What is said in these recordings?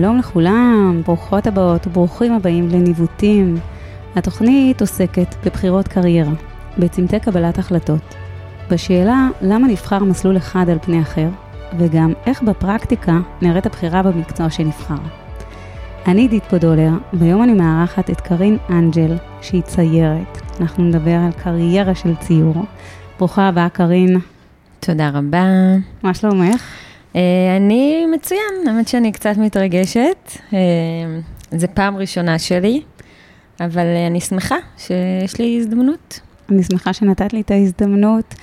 שלום לכולם, ברוכות הבאות וברוכים הבאים לניווטים. התוכנית עוסקת בבחירות קריירה, בצמתי קבלת החלטות, בשאלה למה נבחר מסלול אחד על פני אחר, וגם איך בפרקטיקה נראית הבחירה במקצוע שנבחר. אני עידית פודולר, והיום אני מארחת את קרין אנג'ל, שהיא ציירת. אנחנו נדבר על קריירה של ציור. ברוכה הבאה, קרין. תודה רבה. מה שלומך? Uh, אני מצוין, האמת שאני קצת מתרגשת. Uh, זו פעם ראשונה שלי, אבל uh, אני שמחה שיש לי הזדמנות. אני שמחה שנתת לי את ההזדמנות.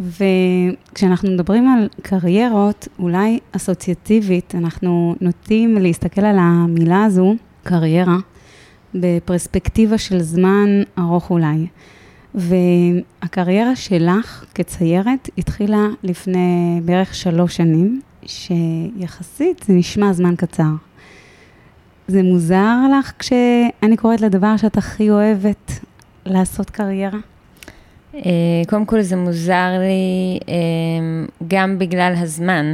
וכשאנחנו מדברים על קריירות, אולי אסוציאטיבית, אנחנו נוטים להסתכל על המילה הזו, קריירה, בפרספקטיבה של זמן ארוך אולי. והקריירה שלך כציירת התחילה לפני בערך שלוש שנים, שיחסית זה נשמע זמן קצר. זה מוזר לך כשאני קוראת לדבר שאת הכי אוהבת לעשות קריירה? אה, קודם כל זה מוזר לי אה, גם בגלל הזמן.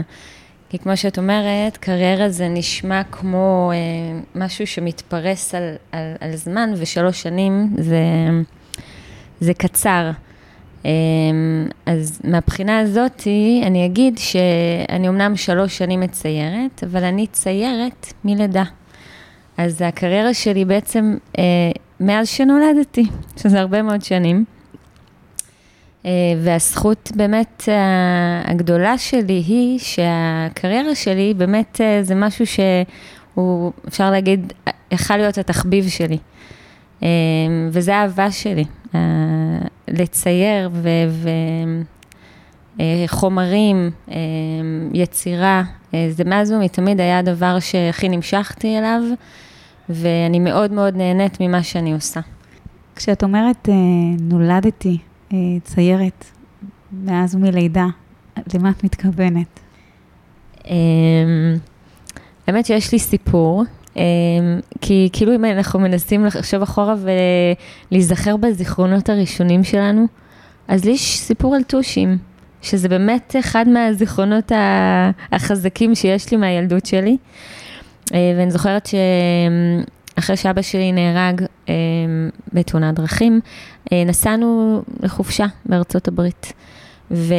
כי כמו שאת אומרת, קריירה זה נשמע כמו אה, משהו שמתפרס על, על, על זמן, ושלוש שנים זה, זה קצר. אז מהבחינה הזאת, אני אגיד שאני אמנם שלוש שנים מציירת, אבל אני ציירת מלידה. אז הקריירה שלי בעצם מאז שנולדתי, שזה הרבה מאוד שנים. אה, והזכות באמת הגדולה שלי היא שהקריירה שלי באמת אה, זה משהו שהוא, אפשר להגיד, יכול להיות התחביב שלי. אה, וזה האהבה שלי, לצייר וחומרים, יצירה, זה מאז ומתמיד היה הדבר שהכי נמשכתי אליו, ואני מאוד מאוד נהנית ממה שאני עושה. כשאת אומרת נולדתי אה, ציירת מאז ומלידה, למה את מתכוונת? אמ, האמת שיש לי סיפור, אמ, כי כאילו אם אנחנו מנסים לחשוב אחורה ולהיזכר בזיכרונות הראשונים שלנו, אז לי יש סיפור על טושים, שזה באמת אחד מהזיכרונות החזקים שיש לי מהילדות שלי. אה, ואני זוכרת שאחרי שאבא שלי נהרג אמ, בתאונת דרכים, אה, נסענו לחופשה בארצות הברית. ו...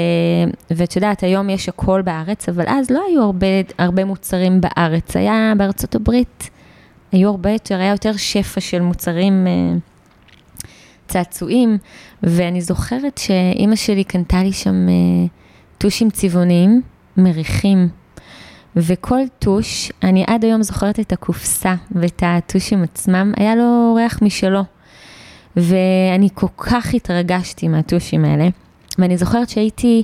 ואת יודעת, היום יש הכל בארץ, אבל אז לא היו הרבה, הרבה מוצרים בארץ. היה בארצות הברית, היו הרבה יותר, היה יותר שפע של מוצרים, אה, צעצועים, ואני זוכרת שאימא שלי קנתה לי שם אה, טושים צבעוניים, מריחים. וכל טוש, אני עד היום זוכרת את הקופסה ואת הטושים עצמם, היה לו ריח משלו. ואני כל כך התרגשתי מהטושים האלה. ואני זוכרת שהייתי,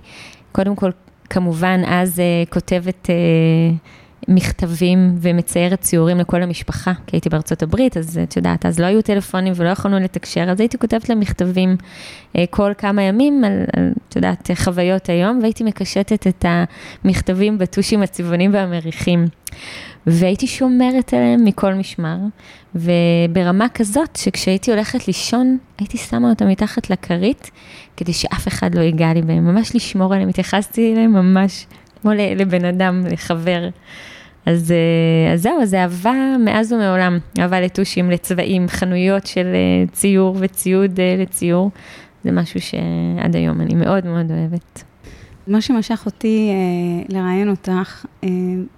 קודם כל, כמובן, אז uh, כותבת uh, מכתבים ומציירת ציורים לכל המשפחה, כי הייתי בארצות הברית, אז את יודעת, אז לא היו טלפונים ולא יכולנו לתקשר, אז הייתי כותבת לה מכתבים uh, כל כמה ימים על, על, את יודעת, חוויות היום, והייתי מקשטת את המכתבים בטושים הצבעונים והמריחים. והייתי שומרת עליהם מכל משמר, וברמה כזאת שכשהייתי הולכת לישון, הייתי שמה אותם מתחת לכרית, כדי שאף אחד לא ייגע לי בהם, ממש לשמור עליהם, התייחסתי אליהם ממש כמו לבן אדם, לחבר. אז, אה, אז זהו, זה אהבה מאז ומעולם, אהבה לטושים, לצבעים, חנויות של אה, ציור וציוד אה, לציור, זה משהו שעד היום אני מאוד מאוד אוהבת. מה שמשך אותי אה, לראיין אותך, אה,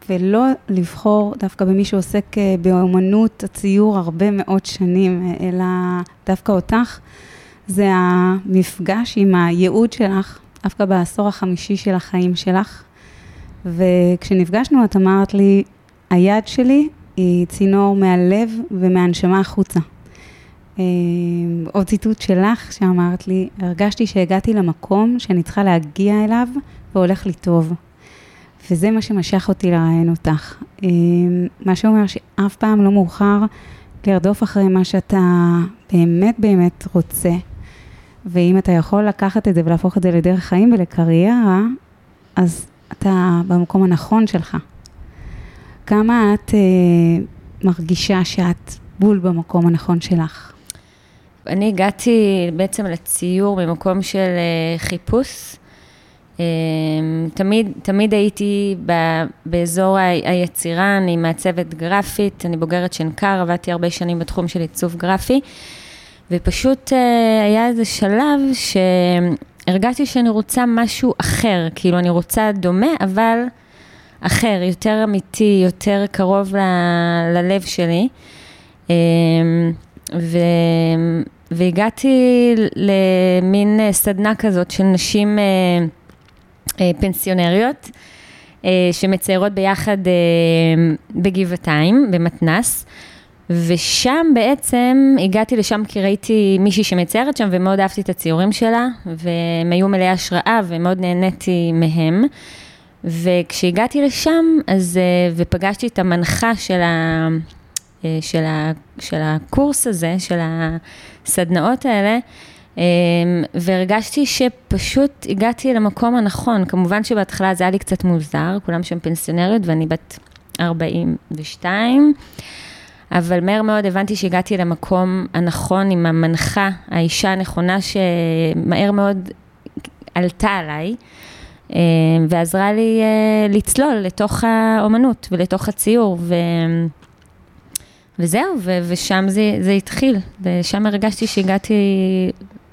ולא לבחור דווקא במי שעוסק אה, באומנות הציור הרבה מאוד שנים, אה, אלא דווקא אותך, זה המפגש עם הייעוד שלך, דווקא בעשור החמישי של החיים שלך. וכשנפגשנו את אמרת לי, היד שלי היא צינור מהלב ומהנשמה החוצה. אה, עוד ציטוט שלך שאמרת לי, הרגשתי שהגעתי למקום שאני צריכה להגיע אליו והולך לי טוב. וזה מה שמשך אותי לראיין אותך. אה, מה שאומר שאף פעם לא מאוחר לרדוף אחרי מה שאתה באמת באמת רוצה. ואם אתה יכול לקחת את זה ולהפוך את זה לדרך חיים ולקריירה, אז אתה במקום הנכון שלך. כמה את אה, מרגישה שאת בול במקום הנכון שלך? אני הגעתי בעצם לציור ממקום של אה, חיפוש, תמיד, תמיד הייתי ב, באזור היצירה, אני מעצבת גרפית, אני בוגרת שנקר, עבדתי הרבה שנים בתחום של עיצוב גרפי, ופשוט היה איזה שלב שהרגשתי שאני רוצה משהו אחר, כאילו אני רוצה דומה, אבל אחר, יותר אמיתי, יותר קרוב ל, ללב שלי. ו... והגעתי למין סדנה כזאת של נשים אה, אה, פנסיונריות, אה, שמציירות ביחד בגבעתיים, במתנס, ושם בעצם, הגעתי לשם כי ראיתי מישהי שמציירת שם ומאוד אהבתי את הציורים שלה, והם היו מלאי השראה ומאוד נהניתי מהם. וכשהגעתי לשם, אז, ופגשתי את המנחה של, ה, של, ה, של הקורס הזה, של הסדנאות האלה, אמ, והרגשתי שפשוט הגעתי למקום הנכון. כמובן שבהתחלה זה היה לי קצת מוזר, כולם שם פנסיונריות ואני בת 42, אבל מהר מאוד הבנתי שהגעתי למקום הנכון עם המנחה, האישה הנכונה שמהר מאוד עלתה עליי. אמ, ועזרה לי אה, לצלול לתוך האומנות ולתוך הציור. ו... וזהו, ו- ושם זה, זה התחיל, ושם הרגשתי שהגעתי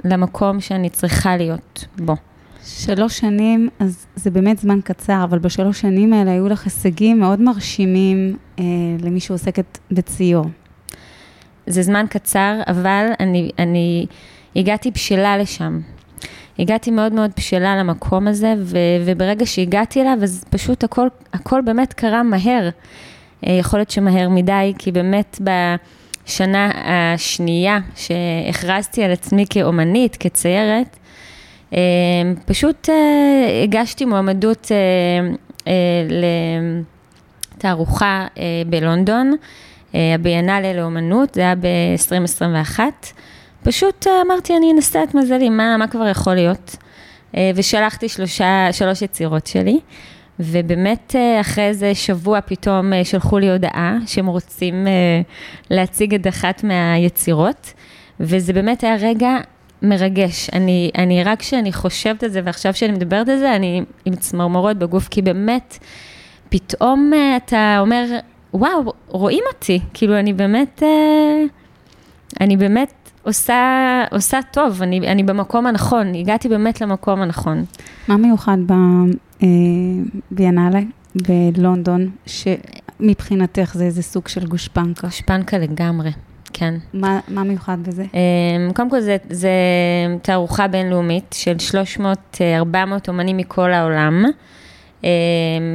למקום שאני צריכה להיות בו. שלוש שנים, אז זה באמת זמן קצר, אבל בשלוש שנים האלה היו לך הישגים מאוד מרשימים אה, למי שעוסקת בציור. זה זמן קצר, אבל אני, אני הגעתי בשלה לשם. הגעתי מאוד מאוד בשלה למקום הזה, ו, וברגע שהגעתי אליו, אז פשוט הכל, הכל באמת קרה מהר. אה, יכול להיות שמהר מדי, כי באמת בשנה השנייה שהכרזתי על עצמי כאומנית, כציירת, אה, פשוט אה, הגשתי מועמדות לתערוכה בלונדון, הביאנלה לאומנות, זה היה ב-2021. פשוט אמרתי, אני אנסה את מזלי, מה, מה כבר יכול להיות? ושלחתי שלושה, שלוש יצירות שלי. ובאמת אה, אחרי איזה שבוע פתאום אה, שלחו לי הודעה שהם רוצים אה, להציג את אחת מהיצירות, וזה באמת היה רגע מרגש. אני, אני רק כשאני חושבת על זה ועכשיו שאני מדברת על זה, אני עם צמרמורות בגוף, כי באמת, פתאום אתה אומר, וואו, רואים אותי, כאילו אני באמת, אני באמת עושה, עושה טוב, אני, אני במקום הנכון, הגעתי באמת למקום הנכון. מה מיוחד בביאנלה בלונדון, שמבחינתך זה איזה סוג של גושפנקה? גושפנקה לגמרי, כן. מה, מה מיוחד בזה? אמ, קודם כל זה, זה תערוכה בינלאומית של 300-400 אומנים מכל העולם. אמ,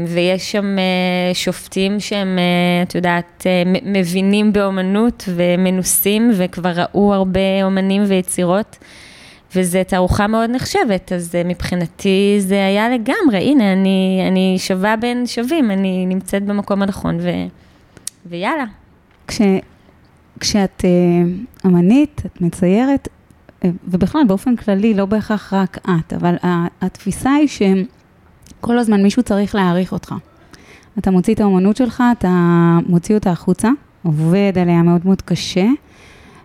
ויש שם אה, שופטים שהם, אה, את יודעת, אה, מבינים באומנות ומנוסים, וכבר ראו הרבה אומנים ויצירות, וזו תערוכה מאוד נחשבת, אז מבחינתי זה היה לגמרי, הנה, אני, אני שווה בין שווים, אני נמצאת במקום הנכון, ו, ויאללה. כש, כשאת אמנית, את מציירת, ובכלל, באופן כללי, לא בהכרח רק את, אבל התפיסה היא שהם... כל הזמן מישהו צריך להעריך אותך. אתה מוציא את האומנות שלך, אתה מוציא אותה החוצה, עובד עליה מאוד מאוד קשה,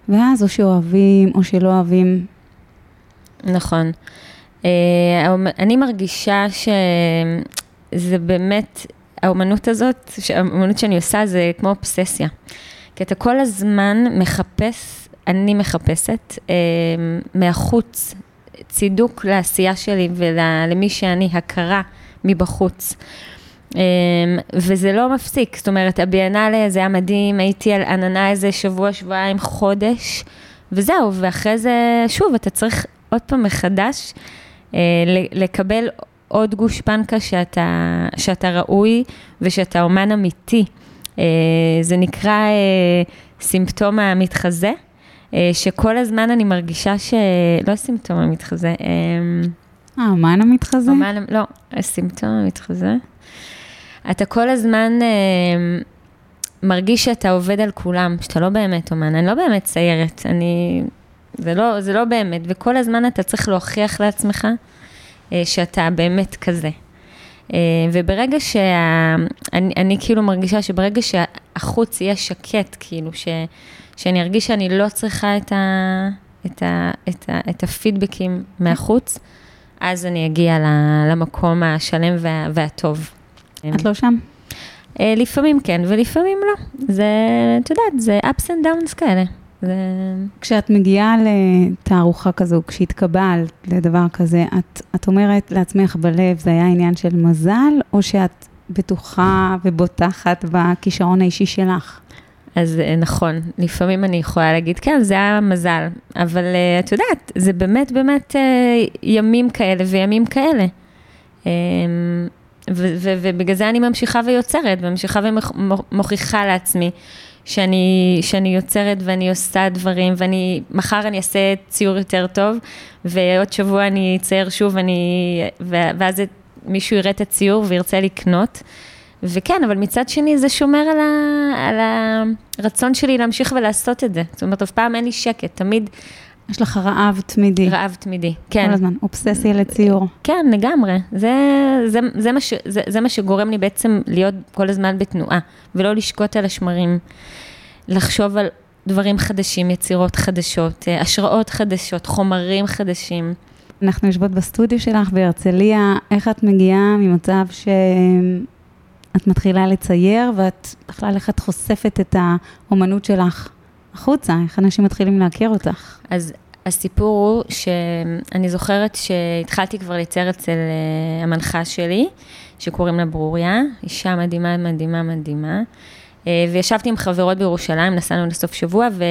ואז או שאוהבים או שלא אוהבים. נכון. אה, אני מרגישה שזה באמת, האומנות הזאת, האומנות שאני עושה זה כמו אובססיה. כי אתה כל הזמן מחפש, אני מחפשת, אה, מהחוץ, צידוק לעשייה שלי ולמי שאני, הכרה. מבחוץ. אמ, וזה לא מפסיק, זאת אומרת, הביאנלה זה היה מדהים, הייתי על עננה איזה שבוע, שבועיים, חודש, וזהו, ואחרי זה, שוב, אתה צריך עוד פעם מחדש אה, לקבל עוד גושפנקה שאתה, שאתה ראוי ושאתה אומן אמיתי. אה, זה נקרא אה, סימפטום המתחזה, שכל הזמן אני מרגישה ש... לא סימפטום המתחזה, האמן המתחזה? האמן, לא, הסימפטום המתחזה. אתה כל הזמן אה, מרגיש שאתה עובד על כולם, שאתה לא באמת אומן, אני לא באמת ציירת, אני... זה לא, זה לא באמת, וכל הזמן אתה צריך להוכיח לעצמך אה, שאתה באמת כזה. אה, וברגע שה... אני, אני כאילו מרגישה שברגע שהחוץ יהיה שקט, כאילו, ש, שאני ארגיש שאני לא צריכה את, ה, את, ה, את, ה, את הפידבקים מהחוץ, אז אני אגיע למקום השלם וה, והטוב. את לא שם? אה, לפעמים כן ולפעמים לא. זה, את יודעת, זה ups and downs כאלה. זה... כשאת מגיעה לתערוכה כזו, כשהתקבלת לדבר כזה, את, את אומרת לעצמך בלב, זה היה עניין של מזל, או שאת בטוחה ובוטחת בכישרון האישי שלך? אז אה, נכון, לפעמים אני יכולה להגיד, כן, זה היה מזל, אבל אה, את יודעת, זה באמת באמת ימים כאלה וימים כאלה. אמ, ובגלל זה אני ממשיכה ויוצרת, וממשיכה ומוכיחה לעצמי שאני, שאני יוצרת ואני עושה דברים, ואני, מחר אני אעשה ציור יותר טוב, ועוד שבוע אני אצייר שוב, אני, ואז מישהו יראה את הציור וירצה לקנות. וכן, אבל מצד שני זה שומר על, ה, על הרצון שלי להמשיך ולעשות את זה. זאת אומרת, אף פעם אין לי שקט, תמיד יש לך רעב תמידי. רעב תמידי, כן. כל הזמן, אובססיה לציור. כן, לגמרי. זה, זה, זה, מה ש, זה, זה מה שגורם לי בעצם להיות כל הזמן בתנועה, ולא לשקוט על השמרים. לחשוב על דברים חדשים, יצירות חדשות, אה, השראות חדשות, חומרים חדשים. אנחנו יושבות בסטודיו שלך בהרצליה, איך את מגיעה ממצב שאת מתחילה לצייר, ואת בכלל איך את חושפת את האומנות שלך החוצה, איך אנשים מתחילים להכיר אותך? אז הסיפור הוא שאני זוכרת שהתחלתי כבר לצייר אצל אה, המנחה שלי, שקוראים לה ברוריה, אישה מדהימה, מדהימה, מדהימה. אה, וישבתי עם חברות בירושלים, נסענו לסוף שבוע, ו...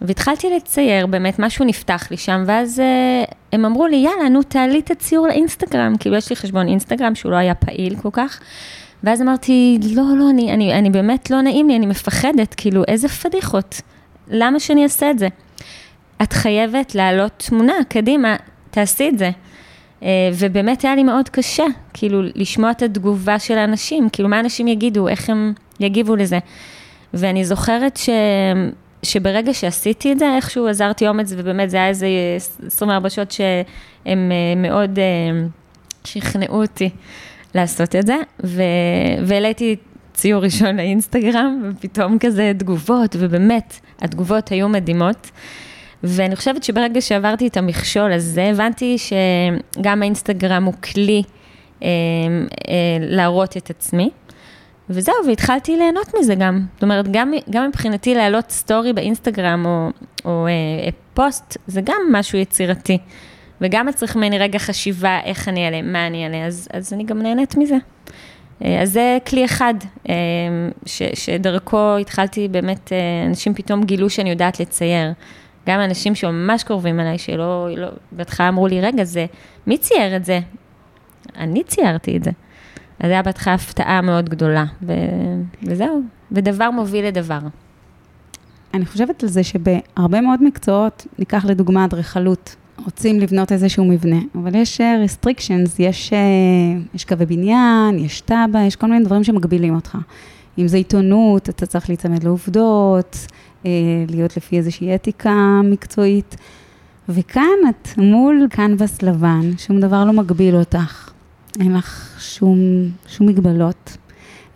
והתחלתי לצייר, באמת, משהו נפתח לי שם, ואז uh, הם אמרו לי, יאללה, נו, תעלי את הציור לאינסטגרם, כאילו, יש לי חשבון אינסטגרם שהוא לא היה פעיל כל כך. ואז אמרתי, לא, לא, אני, אני, אני באמת לא נעים לי, אני מפחדת, כאילו, איזה פדיחות. למה שאני אעשה את זה? את חייבת להעלות תמונה, קדימה, תעשי את זה. אה, ובאמת היה לי מאוד קשה, כאילו, לשמוע את התגובה של האנשים, כאילו, מה אנשים יגידו, איך הם יגיבו לזה. ואני זוכרת ש... שברגע שעשיתי את זה, איכשהו עזרתי אומץ, ובאמת זה היה איזה 24 שעות שהם אה, מאוד אה, שכנעו אותי לעשות את זה. והעליתי ציור ראשון לאינסטגרם, ופתאום כזה תגובות, ובאמת, התגובות היו מדהימות. ואני חושבת שברגע שעברתי את המכשול הזה, הבנתי שגם האינסטגרם הוא כלי אה, אה, להראות את עצמי. וזהו, והתחלתי ליהנות מזה גם. זאת אומרת, גם, גם מבחינתי להעלות סטורי באינסטגרם או, או אה, פוסט, זה גם משהו יצירתי. וגם צריך ממני רגע חשיבה איך אני אעלה, מה אני אעלה, אז, אז אני גם נהנית מזה. אה, אז זה כלי אחד, אה, ש, שדרכו התחלתי באמת, אה, אנשים פתאום גילו שאני יודעת לצייר. גם אנשים שממש קרובים אליי, שלא, לא, בהתחלה אמרו לי, רגע, זה, מי צייר את זה? אני ציירתי את זה. אז זה היה בהתחלה הפתעה מאוד גדולה, ו, וזהו, ודבר מוביל לדבר. אני חושבת על זה שבהרבה מאוד מקצועות, ניקח לדוגמה אדריכלות, רוצים לבנות איזשהו מבנה, אבל יש אה, restrictions, יש, אה, יש קווי בניין, יש תב"ע, יש כל מיני דברים שמגבילים אותך. אם זה עיתונות, אתה צריך להיצמד לעובדות, אה, להיות לפי איזושהי אתיקה מקצועית. וכאן את מול קנבס לבן, שום דבר לא מגביל אותך. אין לך שום, שום מגבלות.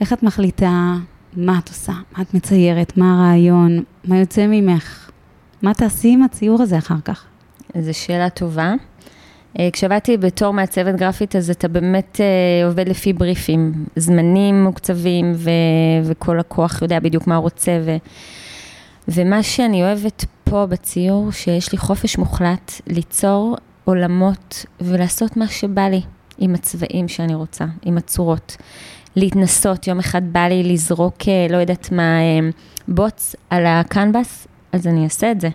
איך את מחליטה מה את עושה, מה את מציירת, מה הרעיון, מה יוצא ממך? מה תעשי עם הציור הזה אחר כך? זו שאלה טובה. אה, כשעבדתי בתור מעצבת גרפית, אז אתה באמת אה, עובד לפי בריפים, זמנים מוקצבים, ו- וכל לקוח יודע בדיוק מה הוא רוצה. ו- ומה שאני אוהבת פה בציור, שיש לי חופש מוחלט ליצור עולמות ולעשות מה שבא לי עם הצבעים שאני רוצה, עם הצורות. להתנסות, יום אחד בא לי לזרוק, אה, לא יודעת מה, בוץ על הקנבס, אז אני אעשה את זה.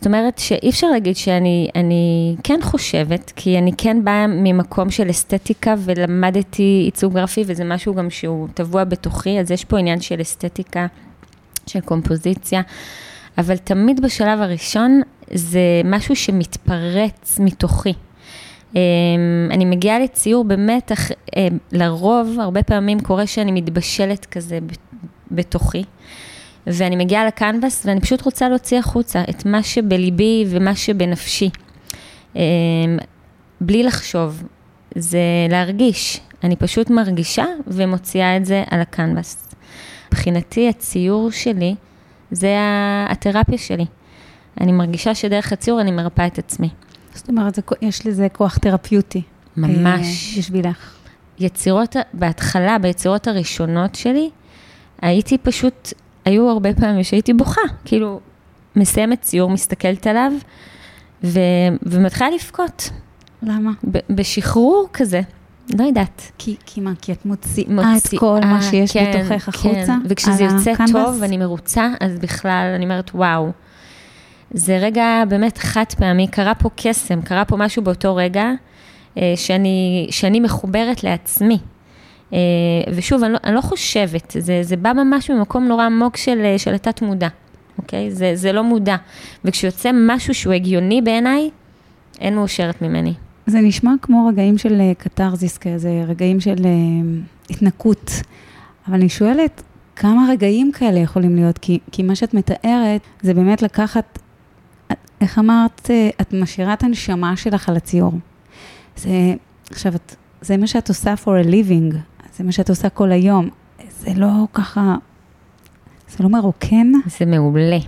זאת אומרת שאי אפשר להגיד שאני אני כן חושבת, כי אני כן באה ממקום של אסתטיקה ולמדתי עיצוב גרפי, וזה משהו גם שהוא טבוע בתוכי, אז יש פה עניין של אסתטיקה, של קומפוזיציה, אבל תמיד בשלב הראשון זה משהו שמתפרץ מתוכי. אמ, אני מגיעה לציור באמת, אה, לרוב, הרבה פעמים קורה שאני מתבשלת כזה בתוכי. ואני מגיעה לקנבס ואני פשוט רוצה להוציא החוצה את מה שבליבי ומה שבנפשי. אמ, בלי לחשוב, זה להרגיש. אני פשוט מרגישה ומוציאה את זה על הקנבס. מבחינתי הציור שלי זה התרפיה שלי. אני מרגישה שדרך הציור אני מרפאה את עצמי. זאת אומרת, זה, יש לזה כוח תרפיוטי. ממש. אה, בשבילך. יצירות, בהתחלה, ביצירות הראשונות שלי, הייתי פשוט, היו הרבה פעמים שהייתי בוכה, כאילו, מסיימת ציור, מסתכלת עליו, ו, ומתחילה לבכות. למה? ב, בשחרור כזה, לא יודעת. כי, כי מה, כי את מוציאה את כל מה שיש כן, בתוכך החוצה? כן, וכשזה יוצא הקנבס? טוב ואני מרוצה, אז בכלל אני אומרת, וואו. זה רגע באמת חד פעמי, קרה פה קסם, קרה פה משהו באותו רגע, אה, שאני, שאני מחוברת לעצמי. אה, ושוב, אני לא, אני לא חושבת, זה, זה בא ממש ממקום נורא עמוק של, אה, של התת מודע, אוקיי? זה, זה לא מודע. וכשיוצא משהו שהוא הגיוני בעיניי, אין מאושרת ממני. זה נשמע כמו רגעים של אה, קתרזיס כזה, רגעים של התנקות. אבל אני שואלת, כמה רגעים כאלה יכולים להיות? כי, כי מה שאת מתארת, זה באמת לקחת, איך אמרת, את משאירה את הנשמה שלך על הציור. זה, עכשיו, את, זה מה שאת עושה for a living, זה מה שאת עושה כל היום. זה לא ככה, זה לא מרוקן? זה מעולה.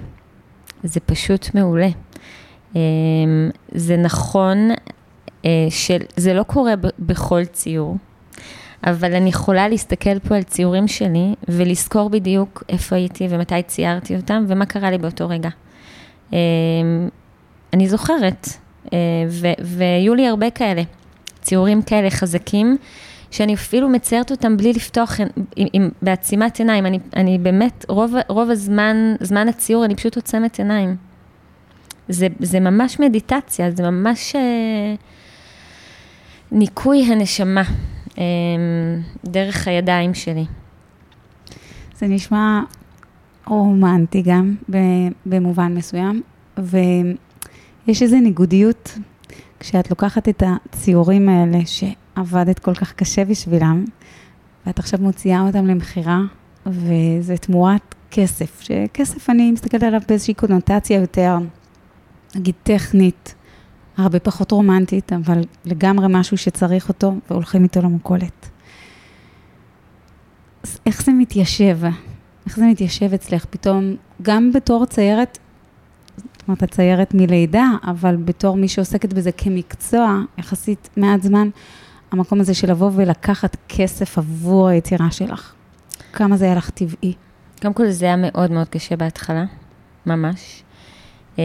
זה פשוט מעולה. אמ, זה נכון שזה לא קורה בכל ציור, אבל אני יכולה להסתכל פה על ציורים שלי ולזכור בדיוק איפה הייתי ומתי ציירתי אותם ומה קרה לי באותו רגע. אמ, אני זוכרת, אה, והיו לי הרבה כאלה, ציורים כאלה חזקים, שאני אפילו מציירת אותם בלי לפתוח, עם, עם, בעצימת עיניים. אני, אני באמת, רוב, רוב הזמן, זמן הציור, אני פשוט עוצמת עיניים. זה, זה ממש מדיטציה, זה ממש אה, ניקוי הנשמה אה, דרך הידיים שלי. זה נשמע רומנטי גם, במובן מסוים, ויש איזו ניגודיות כשאת לוקחת את הציורים האלה שעבדת כל כך קשה בשבילם, ואת עכשיו מוציאה אותם למכירה, וזה תמורת כסף, שכסף אני מסתכלת עליו באיזושהי קונוטציה יותר, נגיד טכנית, הרבה פחות רומנטית, אבל לגמרי משהו שצריך אותו, והולכים איתו למכולת. אז איך זה מתיישב? איך זה מתיישב אצלך פתאום, גם בתור ציירת, זאת אומרת, את ציירת מלידה, אבל בתור מי שעוסקת בזה כמקצוע, יחסית מעט זמן, המקום הזה של לבוא ולקחת כסף עבור היצירה שלך. כמה זה היה לך טבעי. קודם כל זה היה מאוד מאוד קשה בהתחלה, ממש. אה,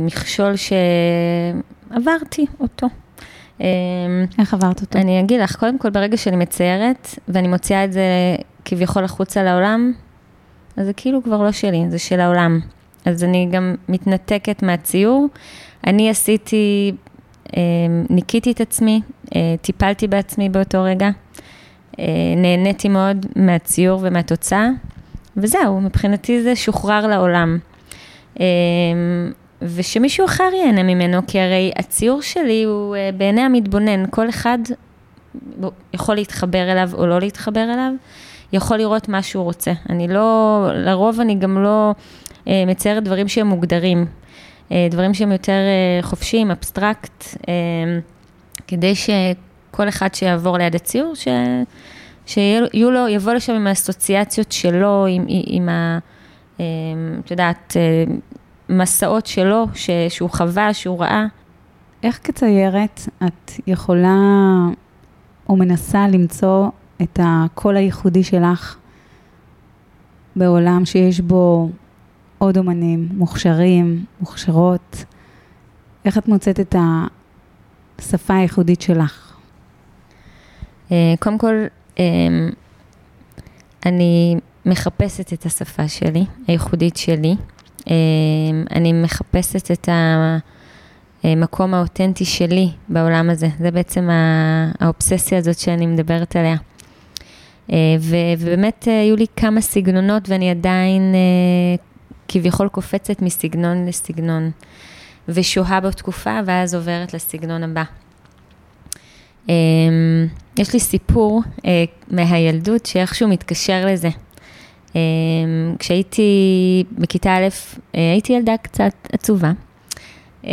מכשול שעברתי אותו. אה, איך עברת אותו? אני אגיד לך, קודם כל ברגע שאני מציירת ואני מוציאה את זה כביכול החוצה לעולם, אז זה כאילו כבר לא שלי, זה של העולם. אז אני גם מתנתקת מהציור. אני עשיתי, ניקיתי את עצמי, אה, טיפלתי בעצמי באותו רגע, אה, נהניתי מאוד מהציור ומהתוצאה, וזהו, מבחינתי זה שוחרר לעולם. אה, ושמישהו אחר ייהנה ממנו, כי הרי הציור שלי הוא אה, בעיני המתבונן, כל אחד יכול להתחבר אליו או לא להתחבר אליו, יכול לראות מה שהוא רוצה. אני לא, לרוב אני גם לא מציירת דברים שהם מוגדרים, דברים שהם יותר אה, חופשיים, אבסטרקט, אה, כדי שכל אחד שיעבור ליד הציור, ש... שיהיו לו, יבוא לשם עם האסוציאציות שלו, עם, עם ה... אה, את יודעת, אה, מסעות שלו, ש, שהוא חווה, שהוא ראה. איך כציירת את יכולה או מנסה למצוא את הקול הייחודי שלך בעולם שיש בו עוד אומנים מוכשרים, מוכשרות? איך את מוצאת את השפה הייחודית שלך? אה, קודם כל, אה, אני מחפשת את השפה שלי, הייחודית שלי. אה, אני מחפשת את המקום האותנטי שלי בעולם הזה. זה בעצם האובססיה הזאת שאני מדברת עליה. אה, ובאמת אה, היו לי כמה סגנונות ואני עדיין אה, כביכול קופצת מסגנון לסגנון, ושוהה בתקופה ואז עוברת לסגנון הבא. אה, יש לי סיפור אה, מהילדות שאיכשהו מתקשר לזה. אה, כשהייתי בכיתה א', אה, הייתי ילדה קצת עצובה. אה,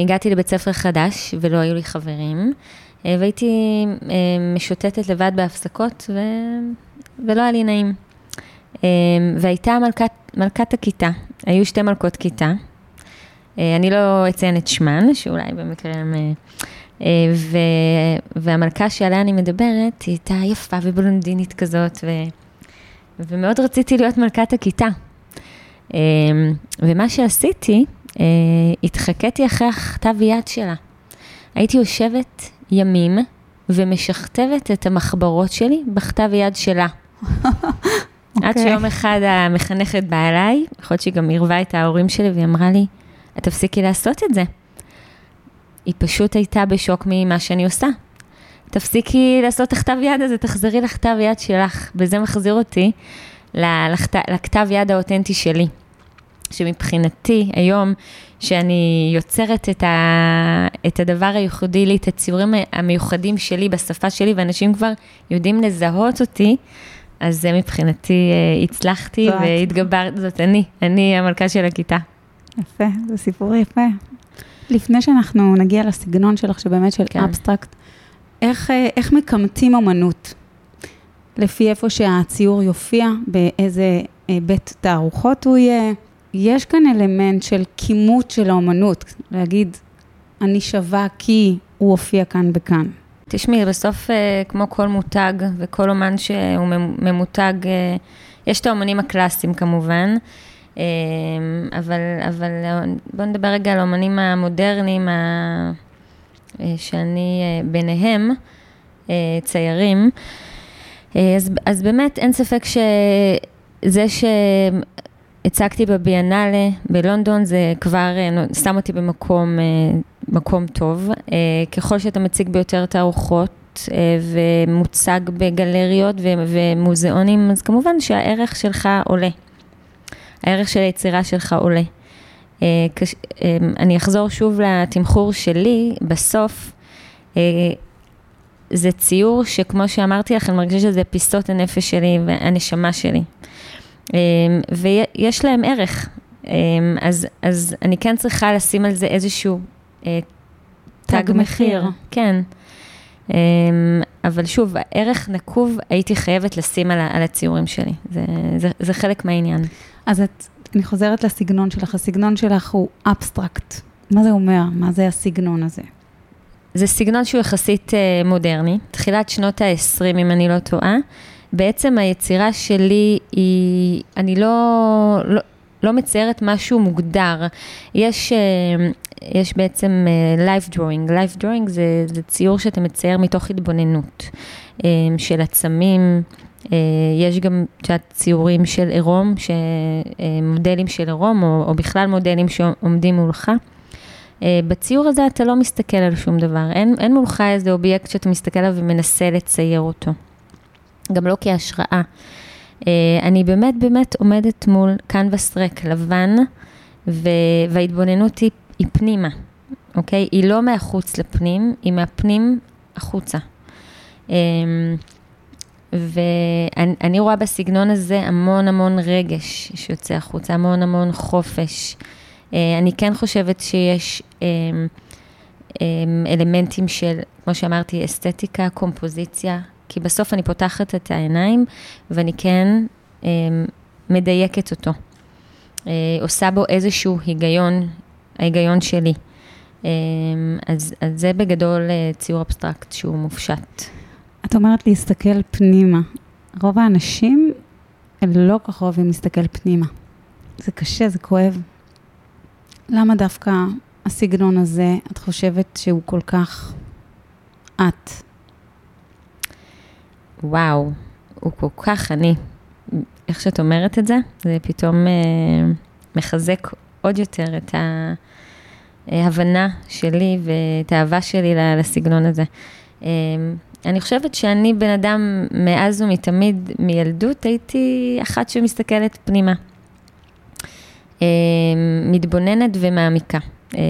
הגעתי לבית ספר חדש ולא היו לי חברים, אה, והייתי משוטטת לבד בהפסקות ו... ולא היה לי נעים. והייתה מלכת, מלכת הכיתה, היו שתי מלכות כיתה, אני לא אציין את שמן, שאולי במקרה הם... ו, והמלכה שעליה אני מדברת, היא הייתה יפה ובלונדינית כזאת, ו, ומאוד רציתי להיות מלכת הכיתה. ומה שעשיתי, התחקיתי אחרי הכתב יד שלה. הייתי יושבת ימים ומשכתבת את המחברות שלי בכתב יד שלה. Okay. עד אוקיי. שיום אחד המחנכת באה אליי, יכול להיות שהיא גם עירבה את ההורים שלי, והיא אמרה לי, את תפסיקי לעשות את זה. היא פשוט הייתה בשוק ממה שאני עושה. תפסיקי לעשות את הכתב יד הזה, תחזרי לכתב יד שלך. וזה מחזיר אותי לכתב יד האותנטי שלי. שמבחינתי, היום, שאני יוצרת את, ה, את הדבר הייחודי לי, את הציורים המיוחדים שלי בשפה שלי, ואנשים כבר יודעים לזהות אותי, אז זה מבחינתי אה, הצלחתי והתגברת, זאת אני, אני המלכה של הכיתה. יפה, זה סיפור יפה. לפני שאנחנו נגיע לסגנון שלך, שבאמת של כן. אבסטרקט, איך, אה, איך מקמטים אומנות? לפי איפה שהציור יופיע, באיזה אה, בית תערוכות הוא יהיה? יש כאן אלמנט של כימות של האומנות, להגיד, אני שווה כי הוא הופיע כאן וכאן. תשמעי, בסוף, אה, כמו כל מותג וכל אומן שהוא ממותג, אה, יש את האומנים הקלאסיים כמובן, אה, אבל, אבל בואו נדבר רגע על האומנים המודרניים, שאני ביניהם, ציירים. אז, אז באמת אין ספק שזה הצגתי בביאנלה בלונדון, זה כבר אה, שם אותי במקום אה, מקום טוב. אה, ככל שאתה מציג ביותר תערוכות ומוצג בגלריות ומוזיאונים, אז כמובן שהערך שלך עולה. הערך של היצירה שלך עולה. אני אחזור שוב לתמחור שלי, בסוף זה ציור שכמו שאמרתי לך, אני מרגישה שזה פיסות הנפש שלי והנשמה שלי. אמ, ויש להם ערך. אמ, אז, אז אני כן צריכה לשים על זה איזשהו אה, תג, מחיר. כן. אמ, אבל שוב, ערך נקוב הייתי חייבת לשים על, על הציורים שלי. זה, זה, זה חלק מהעניין. אז את, אני חוזרת לסגנון שלך. הסגנון שלך הוא אבסטרקט. מה זה אומר? מה זה הסגנון הזה? זה סגנון שהוא יחסית uh, מודרני, תחילת שנות ה-20, אם אני לא טועה. בעצם היצירה שלי היא, אני לא, לא, לא מציירת משהו מוגדר. יש, אה, יש בעצם אה, life drawing, life drawing זה, ציור שאתה מצייר מתוך התבוננות אה, של עצמים. יש גם, יודעת, ציורים של עירום, מודלים של עירום, או, או בכלל מודלים שעומדים מולך. בציור הזה אתה לא מסתכל על שום דבר, אין, אין מולך איזה אובייקט שאתה מסתכל עליו ומנסה לצייר אותו. גם לא כהשראה. אה, אני באמת באמת עומדת מול קנבס ריק לבן, וההתבוננות היא, היא פנימה, אוקיי? היא לא מהחוץ לפנים, היא מהפנים החוצה. אמ, ואני רואה בסגנון הזה המון המון רגש שיוצא החוצה, המון המון חופש. אה, אני כן חושבת שיש אמ, אמ, אלמנטים של, כמו שאמרתי, אסתטיקה, קומפוזיציה, כי בסוף אני פותחת את העיניים ואני כן אה, מדייקת אותו. אה, עושה בו איזשהו היגיון, ההיגיון שלי. אה, אז, אז זה בגדול אה, ציור אבסטרקט שהוא מופשט. את אומרת להסתכל פנימה. רוב האנשים לא כל כך אוהבים להסתכל פנימה. זה קשה, זה כואב. למה דווקא הסגנון הזה, את חושבת שהוא כל כך את? וואו, הוא כל כך עני. איך שאת אומרת את זה, זה פתאום אה, מחזק עוד יותר את ההבנה שלי ואת האהבה שלי לסגנון הזה. אה, אני חושבת שאני בן אדם מאז ומתמיד, מילדות, הייתי אחת שמסתכלת פנימה. אה, מתבוננת ומעמיקה אה,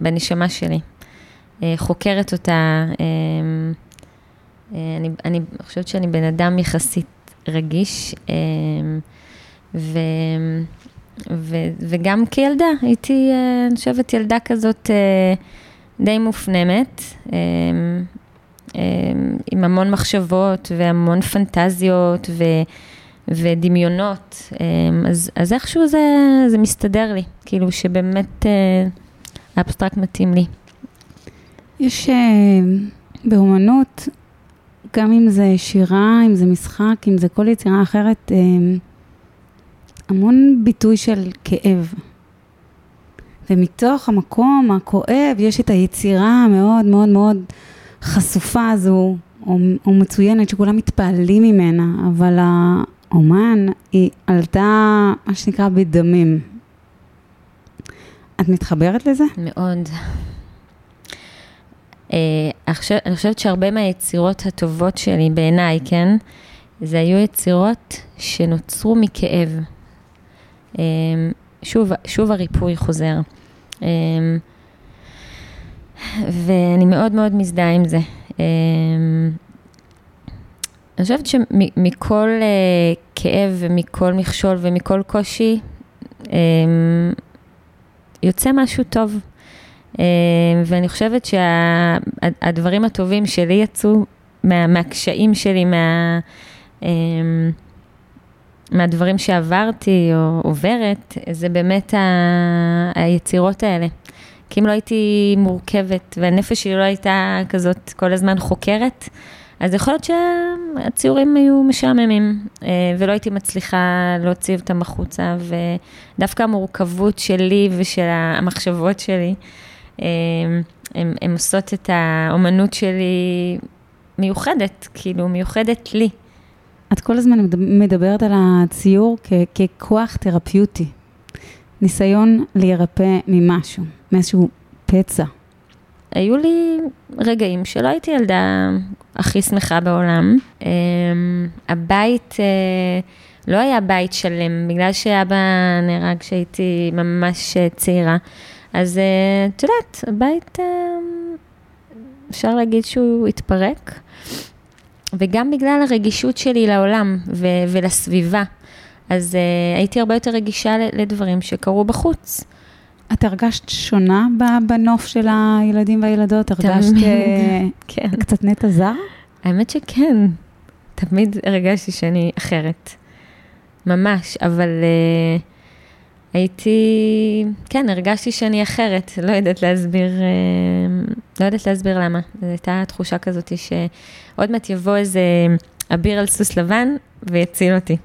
בנשמה שלי. אה, חוקרת אותה. אה, אני, אני חושבת שאני בן אדם יחסית רגיש, אה, ו, ו, וגם כילדה, הייתי, אה, אני חושבת, ילדה כזאת די מופנמת, עם המון מחשבות והמון פנטזיות, ו, ודמיונות, אז, אז איכשהו זה, זה מסתדר לי, כאילו שבאמת האבסטרקט מתאים לי. יש באומנות, גם אם זה שירה, אם זה משחק, אם זה כל יצירה אחרת, המון ביטוי של כאב. ומתוך המקום הכואב יש את היצירה המאוד מאוד מאוד חשופה הזו, או, או מצוינת, שכולם מתפעלים ממנה, אבל האומן, היא עלתה, מה שנקרא, בדמים. את מתחברת לזה? מאוד. Uh, אני חושבת שהרבה מהיצירות הטובות שלי, בעיניי, כן, זה היו יצירות שנוצרו מכאב. Uh, שוב, שוב הריפוי חוזר. אמ, ואני מאוד מאוד מזדהה עם זה. אני חושבת שמכל אה, כאב ומכל מכשול ומכל קושי, יוצא משהו טוב. ואני חושבת שהדברים הטובים שלי יצאו מה, מהקשיים שלי, מה... מהדברים שעברתי או עוברת, זה באמת ה... היצירות האלה. כי אם לא הייתי מורכבת והנפש שלי לא הייתה כזאת כל הזמן חוקרת, אז יכול להיות שהציורים היו משעממים, אה, ולא הייתי מצליחה להוציא אותם החוצה, ודווקא המורכבות שלי ושל המחשבות שלי, הן עושות את האומנות שלי מיוחדת, כאילו מיוחדת לי. את כל הזמן מדברת על הציור כ- ככוח תרפיוטי, ניסיון להירפא ממשהו, מאיזשהו פצע. היו לי רגעים שלא הייתי ילדה הכי שמחה בעולם. Um, הבית uh, לא היה בית שלם, בגלל שאבא נהרג כשהייתי ממש צעירה. אז uh, את יודעת, הבית, uh, אפשר להגיד שהוא התפרק. וגם בגלל הרגישות שלי לעולם ו- ולסביבה. אז uh, הייתי הרבה יותר רגישה לדברים שקרו בחוץ. את הרגשת שונה בנוף של הילדים והילדות? הרגשת כן. קצת נטע זר? האמת שכן. תמיד הרגשתי שאני אחרת. ממש, אבל uh, הייתי, כן, הרגשתי שאני אחרת, לא יודעת להסביר, אה, לא יודעת להסביר למה. זו הייתה תחושה כזאת שעוד מעט יבוא איזה אביר על סוס לבן ויציל אותי.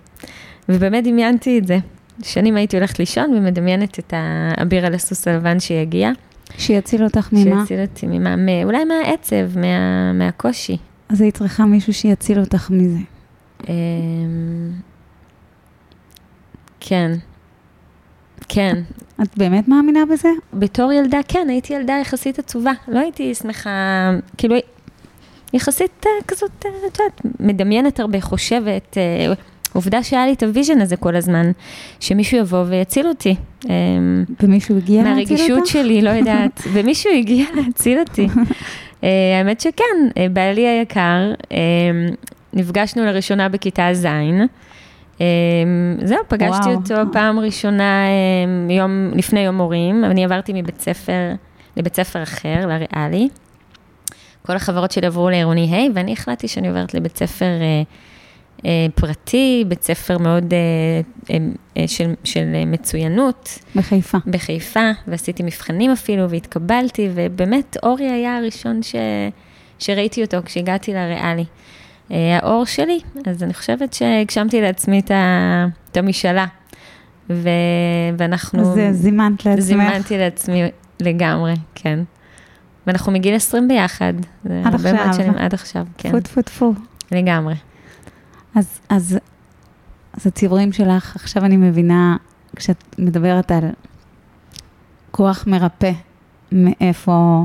ובאמת דמיינתי את זה. שנים הייתי הולכת לישון ומדמיינת את האביר על הסוס הלבן שיגיע. שיציל אותך ממה? שיציל אותי ממה, אולי מהעצב, מה, מהקושי. אז היית צריכה מישהו שיציל אותך מזה. אמ, כן. כן. את באמת מאמינה בזה? בתור ילדה, כן, הייתי ילדה יחסית עצובה. לא הייתי שמחה, כאילו, יחסית אה, כזאת, אה, את יודעת, מדמיינת הרבה, חושבת. אה, עובדה שהיה לי את ה vision הזה כל הזמן, שמישהו יבוא ויציל אותי. ומישהו הגיע להציל אותך? מהרגישות שלי, לא יודעת. ומישהו הגיע להציל אותי. האמת שכן, בעלי היקר, נפגשנו לראשונה בכיתה ז', אמ, זהו, פגשתי וואו. אותו פעם ראשונה אמ, יום, לפני יום הורים, אני עברתי מבית ספר לבית ספר אחר, לריאלי. כל החברות שלי עברו לעירוני ה', ואני החלטתי שאני עוברת לבית ספר אה, אה, פרטי, בית ספר מאוד אה, אה, אה, של, של מצוינות. בחיפה. בחיפה, ועשיתי מבחנים אפילו, והתקבלתי, ובאמת אורי היה הראשון ש, שראיתי אותו כשהגעתי לריאלי. אה, האור שלי, אז אני חושבת שהגשמתי לעצמי את המשאלה. ו... ואנחנו... אז זימנת לעצמך. זימנתי לעצמי לגמרי, כן. ואנחנו מגיל 20 ביחד. עד עכשיו. שנים, עד עכשיו, כן. טפו טפו טפו. לגמרי. אז, אז, אז הציורים שלך, עכשיו אני מבינה, כשאת מדברת על כוח מרפא, מאיפה,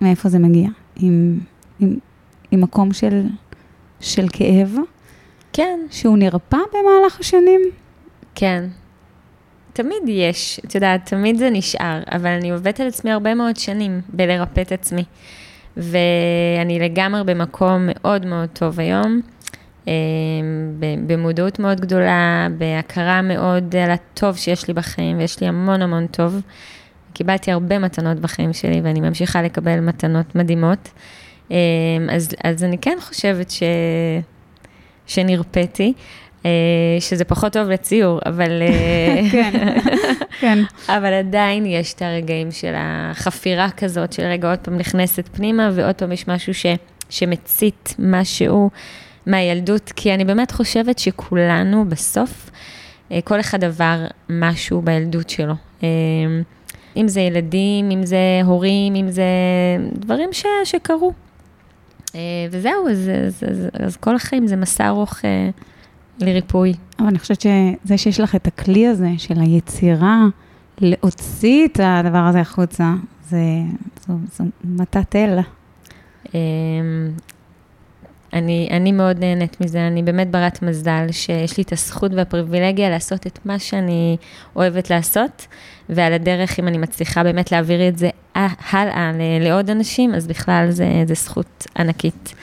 מאיפה זה מגיע? עם, עם, עם מקום של של כאב. כן. שהוא נרפא במהלך השנים? כן. תמיד יש, את יודעת, תמיד זה נשאר, אבל אני עובדת על עצמי הרבה מאוד שנים בלרפא את עצמי. ואני לגמרי במקום מאוד מאוד טוב היום, אה, במודעות מאוד גדולה, בהכרה מאוד על הטוב שיש לי בחיים, ויש לי המון המון טוב. קיבלתי הרבה מתנות בחיים שלי, ואני ממשיכה לקבל מתנות מדהימות. אמ, אז, אז אני כן חושבת ש, שנרפאתי. אה, שזה פחות טוב לציור, אבל... אה, כן, כן. אבל עדיין יש את הרגעים של החפירה כזאת, של רגע עוד פעם נכנסת פנימה, ועוד פעם יש משהו ש, שמצית משהו מהילדות, כי אני באמת חושבת שכולנו בסוף, אה, כל אחד עבר משהו בילדות שלו. אם זה ילדים, אם זה הורים, אם זה דברים ש, שקרו. וזהו, אז, אז, אז, אז כל החיים זה מסע ארוך לריפוי. אבל אני חושבת שזה שיש לך את הכלי הזה של היצירה, להוציא את הדבר הזה החוצה, זה, זו, זו מתת אל. אמ, אני, אני מאוד נהנית מזה, אני באמת ברת מזל שיש לי את הזכות והפריבילגיה לעשות את מה שאני אוהבת לעשות, ועל הדרך, אם אני מצליחה באמת להעביר את זה הלאה לעוד אנשים, אז בכלל זה, זה זכות ענקית.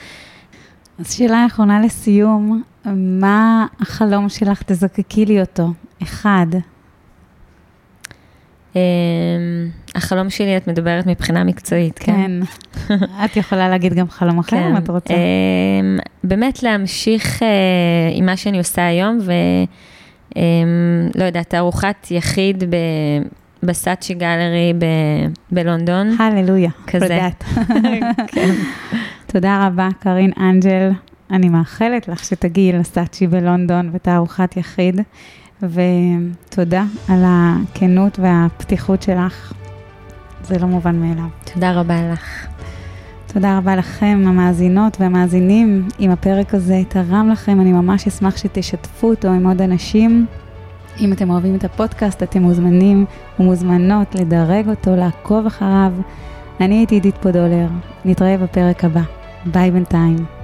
אז שאלה אחרונה לסיום, מה החלום שלך? תזקקי לי אותו. אחד. Um, החלום שלי, את מדברת מבחינה מקצועית, כן? כן. את יכולה להגיד גם חלום אחר, כן. אם את רוצה. Um, באמת להמשיך uh, עם מה שאני עושה היום, ולא אמ, um, יודעת, תערוכת יחיד ב... בסאצ'י גלרי בלונדון. הללויה. כזה. כן. תודה רבה, קרין אנג'ל. אני מאחלת לך שתגיעי לסאצ'י בלונדון ותערוכת יחיד, ותודה על הכנות והפתיחות שלך. זה לא מובן מאליו. תודה רבה לך. תודה רבה לכם, המאזינות והמאזינים. אם הפרק הזה תרם לכם, אני ממש אשמח שתשתפו אותו עם עוד אנשים. אם אתם אוהבים את הפודקאסט, אתם מוזמנים ומוזמנות לדרג אותו, לעקוב אחריו. אני הייתי עידית פודולר, נתראה בפרק הבא. ביי בינתיים.